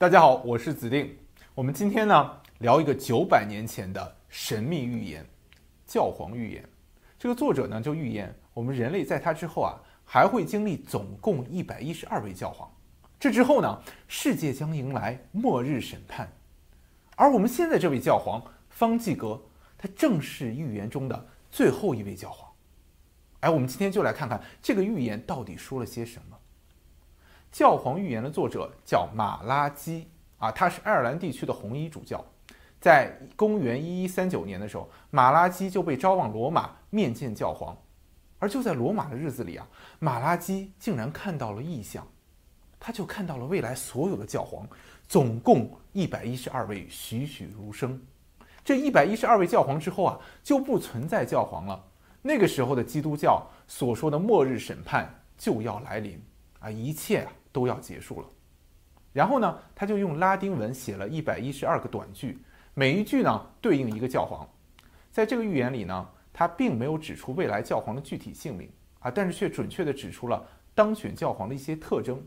大家好，我是子定。我们今天呢聊一个九百年前的神秘预言——教皇预言。这个作者呢就预言我们人类在他之后啊还会经历总共一百一十二位教皇。这之后呢，世界将迎来末日审判。而我们现在这位教皇方济格，他正是预言中的最后一位教皇。哎，我们今天就来看看这个预言到底说了些什么。教皇预言的作者叫马拉基啊，他是爱尔兰地区的红衣主教。在公元一一三九年的时候，马拉基就被招往罗马面见教皇。而就在罗马的日子里啊，马拉基竟然看到了异象，他就看到了未来所有的教皇，总共一百一十二位栩栩如生。这一百一十二位教皇之后啊，就不存在教皇了。那个时候的基督教所说的末日审判就要来临啊，一切啊。都要结束了，然后呢，他就用拉丁文写了一百一十二个短句，每一句呢对应一个教皇。在这个预言里呢，他并没有指出未来教皇的具体姓名啊，但是却准确地指出了当选教皇的一些特征。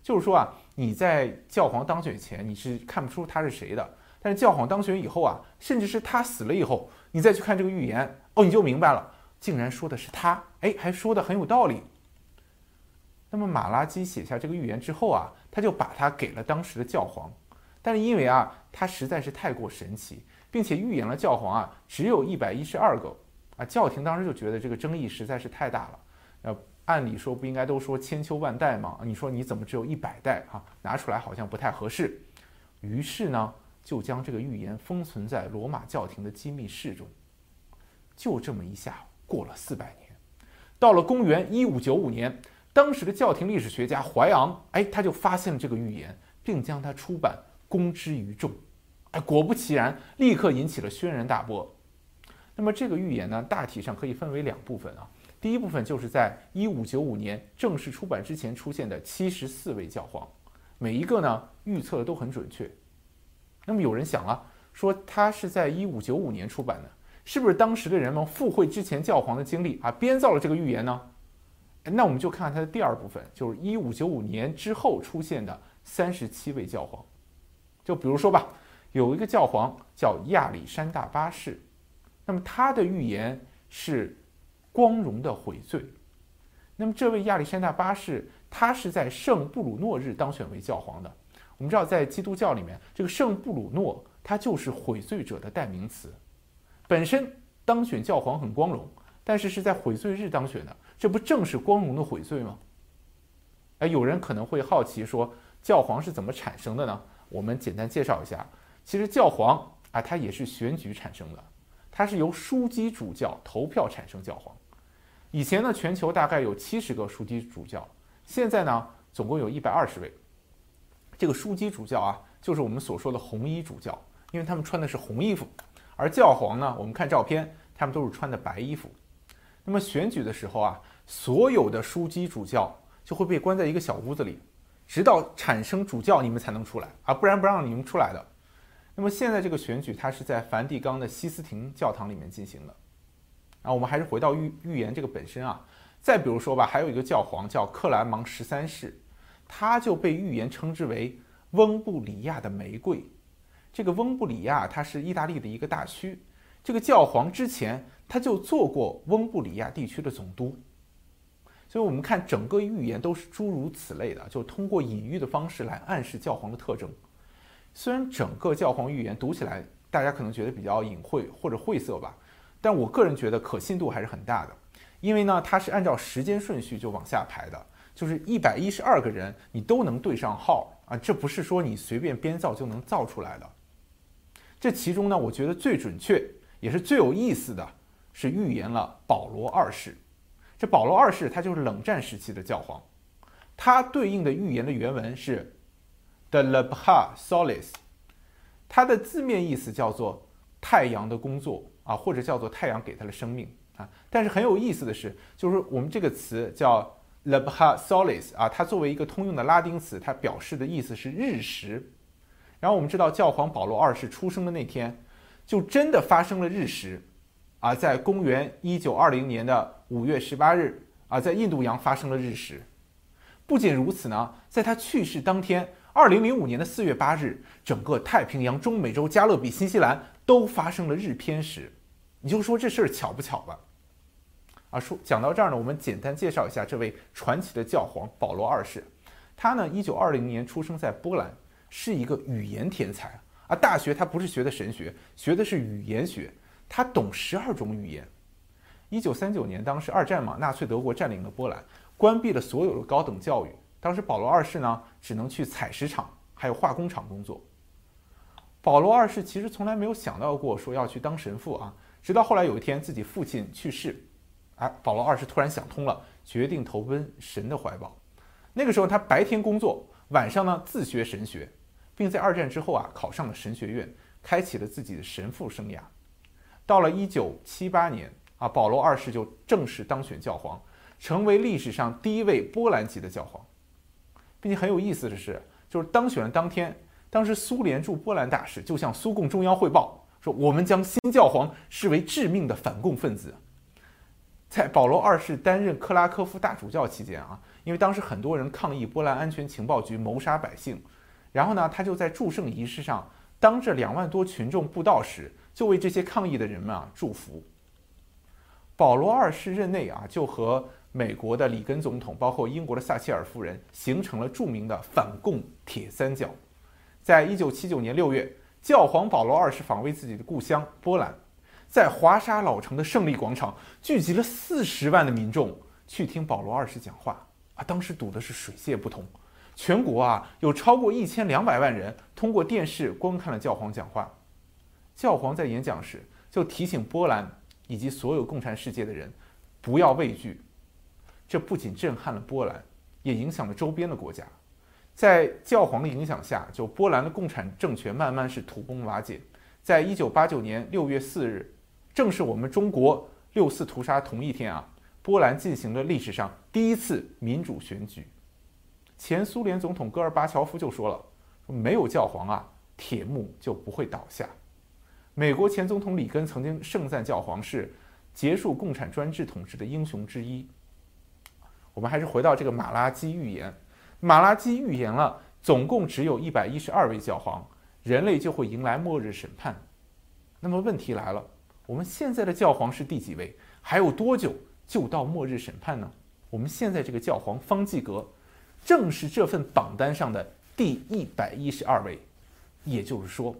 就是说啊，你在教皇当选前你是看不出他是谁的，但是教皇当选以后啊，甚至是他死了以后，你再去看这个预言，哦，你就明白了，竟然说的是他，哎，还说的很有道理。那么马拉基写下这个预言之后啊，他就把它给了当时的教皇，但是因为啊，他实在是太过神奇，并且预言了教皇啊只有一百一十二个啊，教廷当时就觉得这个争议实在是太大了。呃，按理说不应该都说千秋万代吗？你说你怎么只有一百代啊？拿出来好像不太合适。于是呢，就将这个预言封存在罗马教廷的机密室中。就这么一下过了四百年，到了公元一五九五年。当时的教廷历史学家怀昂，哎，他就发现了这个预言，并将它出版公之于众，哎，果不其然，立刻引起了轩然大波。那么这个预言呢，大体上可以分为两部分啊。第一部分就是在一五九五年正式出版之前出现的七十四位教皇，每一个呢预测的都很准确。那么有人想啊，说他是在一五九五年出版的，是不是当时的人们附会之前教皇的经历啊，编造了这个预言呢？那我们就看看它的第二部分，就是一五九五年之后出现的三十七位教皇。就比如说吧，有一个教皇叫亚历山大八世，那么他的预言是光荣的悔罪。那么这位亚历山大八世，他是在圣布鲁诺日当选为教皇的。我们知道，在基督教里面，这个圣布鲁诺他就是悔罪者的代名词。本身当选教皇很光荣，但是是在悔罪日当选的。这不正是光荣的悔罪吗？哎，有人可能会好奇说，教皇是怎么产生的呢？我们简单介绍一下。其实教皇啊，它也是选举产生的，它是由枢机主教投票产生教皇。以前呢，全球大概有七十个枢机主教，现在呢，总共有一百二十位。这个枢机主教啊，就是我们所说的红衣主教，因为他们穿的是红衣服，而教皇呢，我们看照片，他们都是穿的白衣服。那么选举的时候啊，所有的枢机主教就会被关在一个小屋子里，直到产生主教，你们才能出来啊，不然不让你们出来的。那么现在这个选举，它是在梵蒂冈的西斯廷教堂里面进行的。啊，我们还是回到预预言这个本身啊。再比如说吧，还有一个教皇叫克兰芒十三世，他就被预言称之为翁布里亚的玫瑰。这个翁布里亚它是意大利的一个大区。这个教皇之前他就做过翁布里亚地区的总督，所以我们看整个预言都是诸如此类的，就通过隐喻的方式来暗示教皇的特征。虽然整个教皇预言读起来大家可能觉得比较隐晦或者晦涩吧，但我个人觉得可信度还是很大的，因为呢它是按照时间顺序就往下排的，就是一百一十二个人你都能对上号啊，这不是说你随便编造就能造出来的。这其中呢，我觉得最准确。也是最有意思的，是预言了保罗二世。这保罗二世他就是冷战时期的教皇，他对应的预言的原文是 “the l e b h a solis”，它的字面意思叫做“太阳的工作”啊，或者叫做“太阳给他的生命”啊。但是很有意思的是，就是我们这个词叫 l e b h a solis” 啊，它作为一个通用的拉丁词，它表示的意思是日食。然后我们知道，教皇保罗二世出生的那天。就真的发生了日食，啊，在公元一九二零年的五月十八日，啊，在印度洋发生了日食。不仅如此呢，在他去世当天，二零零五年的四月八日，整个太平洋、中美洲、加勒比、新西兰都发生了日偏食。你就说这事儿巧不巧吧？啊，说讲到这儿呢，我们简单介绍一下这位传奇的教皇保罗二世。他呢，一九二零年出生在波兰，是一个语言天才啊。大学他不是学的神学，学的是语言学，他懂十二种语言。一九三九年，当时二战嘛，纳粹德国占领了波兰，关闭了所有的高等教育。当时保罗二世呢，只能去采石场还有化工厂工作。保罗二世其实从来没有想到过说要去当神父啊，直到后来有一天自己父亲去世，哎，保罗二世突然想通了，决定投奔神的怀抱。那个时候他白天工作，晚上呢自学神学，并在二战之后啊考上了神学院，开启了自己的神父生涯。到了一九七八年啊，保罗二世就正式当选教皇，成为历史上第一位波兰籍的教皇。并且很有意思的是，就是当选的当天，当时苏联驻波兰大使就向苏共中央汇报说：“我们将新教皇视为致命的反共分子。”在保罗二世担任克拉科夫大主教期间啊，因为当时很多人抗议波兰安全情报局谋杀百姓，然后呢，他就在祝圣仪式上当着两万多群众布道时，就为这些抗议的人们啊祝福。保罗二世任内啊，就和美国的里根总统，包括英国的撒切尔夫人，形成了著名的反共铁三角。在一九七九年六月，教皇保罗二世访问自己的故乡波兰，在华沙老城的胜利广场聚集了四十万的民众去听保罗二世讲话啊！当时堵的是水泄不通，全国啊有超过一千两百万人通过电视观看了教皇讲话。教皇在演讲时就提醒波兰以及所有共产世界的人不要畏惧。这不仅震撼了波兰，也影响了周边的国家。在教皇的影响下，就波兰的共产政权慢慢是土崩瓦解。在一九八九年六月四日，正是我们中国六四屠杀同一天啊，波兰进行了历史上第一次民主选举。前苏联总统戈尔巴乔夫就说了：“没有教皇啊，铁幕就不会倒下。”美国前总统里根曾经盛赞教皇是结束共产专制统治的英雄之一。我们还是回到这个马拉基预言。马拉基预言了，总共只有一百一十二位教皇，人类就会迎来末日审判。那么问题来了，我们现在的教皇是第几位？还有多久就到末日审判呢？我们现在这个教皇方济格，正是这份榜单上的第一百一十二位。也就是说，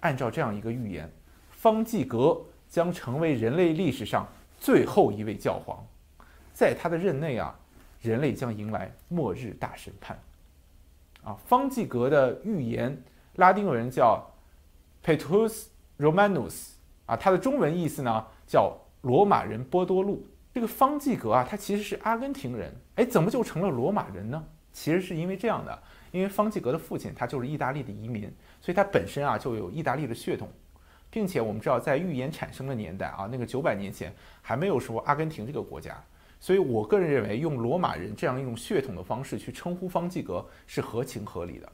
按照这样一个预言，方济格将成为人类历史上最后一位教皇，在他的任内啊。人类将迎来末日大审判，啊，方济格的预言，拉丁文叫 Petrus Romanus，啊，它的中文意思呢叫罗马人波多禄。这个方济格啊，他其实是阿根廷人，哎，怎么就成了罗马人呢？其实是因为这样的，因为方济格的父亲他就是意大利的移民，所以他本身啊就有意大利的血统，并且我们知道在预言产生的年代啊，那个九百年前还没有说阿根廷这个国家。所以，我个人认为，用罗马人这样一种血统的方式去称呼方济格是合情合理的。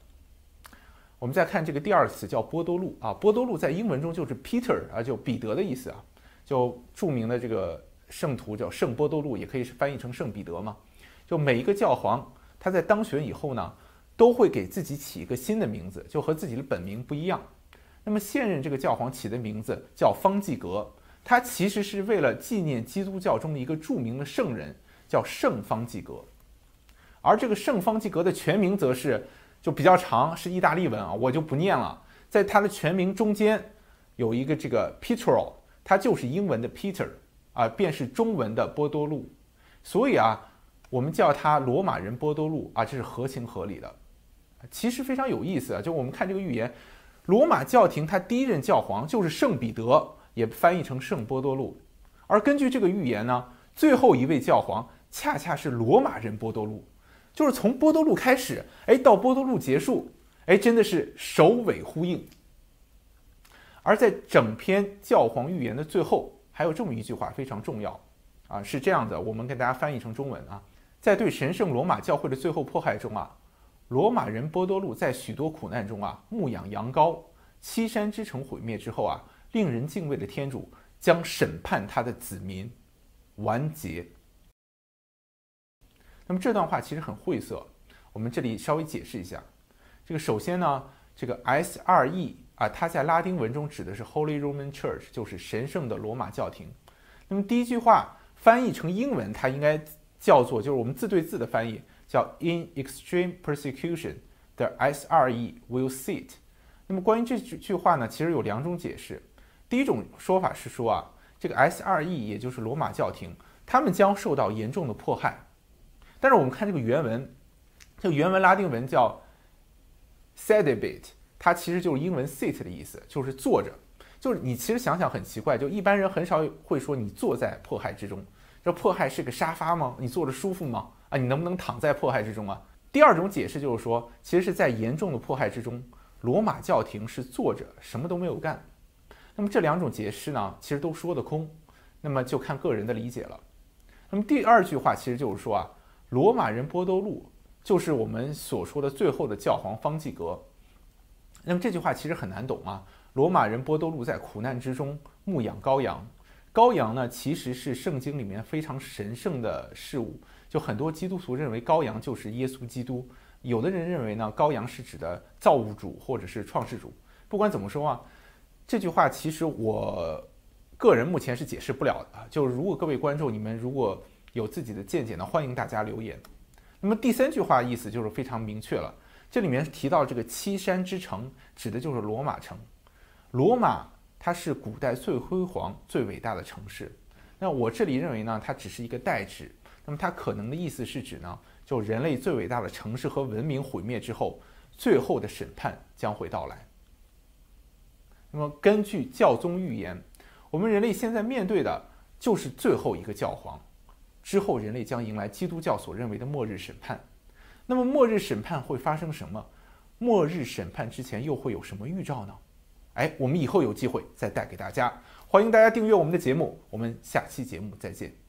我们再看这个第二词，叫波多禄啊，波多禄在英文中就是 Peter 啊，就彼得的意思啊，就著名的这个圣徒叫圣波多禄，也可以是翻译成圣彼得嘛。就每一个教皇他在当选以后呢，都会给自己起一个新的名字，就和自己的本名不一样。那么现任这个教皇起的名字叫方济格。他其实是为了纪念基督教中的一个著名的圣人，叫圣方济格，而这个圣方济格的全名则是就比较长，是意大利文啊，我就不念了。在他的全名中间有一个这个 Petro，它就是英文的 Peter 啊，便是中文的波多禄，所以啊，我们叫他罗马人波多禄啊，这是合情合理的。其实非常有意思啊，就我们看这个预言，罗马教廷他第一任教皇就是圣彼得。也翻译成圣波多禄，而根据这个预言呢，最后一位教皇恰恰是罗马人波多禄，就是从波多禄开始，哎，到波多禄结束，哎，真的是首尾呼应。而在整篇教皇预言的最后，还有这么一句话非常重要，啊，是这样的，我们给大家翻译成中文啊，在对神圣罗马教会的最后迫害中啊，罗马人波多禄在许多苦难中啊，牧养羊羔，七山之城毁灭之后啊。令人敬畏的天主将审判他的子民，完结。那么这段话其实很晦涩，我们这里稍微解释一下。这个首先呢，这个 S R E 啊，它在拉丁文中指的是 Holy Roman Church，就是神圣的罗马教廷。那么第一句话翻译成英文，它应该叫做，就是我们字对字的翻译，叫 In extreme persecution，the S R E will sit。那么关于这句句话呢，其实有两种解释。第一种说法是说啊，这个 S R E 也就是罗马教廷，他们将受到严重的迫害。但是我们看这个原文，这个原文拉丁文叫 sedebit，它其实就是英文 sit 的意思，就是坐着。就是你其实想想很奇怪，就一般人很少会说你坐在迫害之中。这迫害是个沙发吗？你坐着舒服吗？啊，你能不能躺在迫害之中啊？第二种解释就是说，其实是在严重的迫害之中，罗马教廷是坐着什么都没有干。那么这两种解释呢，其实都说得空。那么就看个人的理解了。那么第二句话其实就是说啊。罗马人波多禄就是我们所说的最后的教皇方济格。那么这句话其实很难懂啊。罗马人波多禄在苦难之中牧养羔羊，羔羊呢其实是圣经里面非常神圣的事物。就很多基督徒认为羔羊就是耶稣基督，有的人认为呢羔羊是指的造物主或者是创世主。不管怎么说啊，这句话其实我个人目前是解释不了的。就是如果各位观众你们如果。有自己的见解呢，欢迎大家留言。那么第三句话意思就是非常明确了，这里面提到这个七山之城，指的就是罗马城。罗马它是古代最辉煌、最伟大的城市。那我这里认为呢，它只是一个代指。那么它可能的意思是指呢，就人类最伟大的城市和文明毁灭之后，最后的审判将会到来。那么根据教宗预言，我们人类现在面对的就是最后一个教皇。之后，人类将迎来基督教所认为的末日审判。那么，末日审判会发生什么？末日审判之前又会有什么预兆呢？哎，我们以后有机会再带给大家。欢迎大家订阅我们的节目，我们下期节目再见。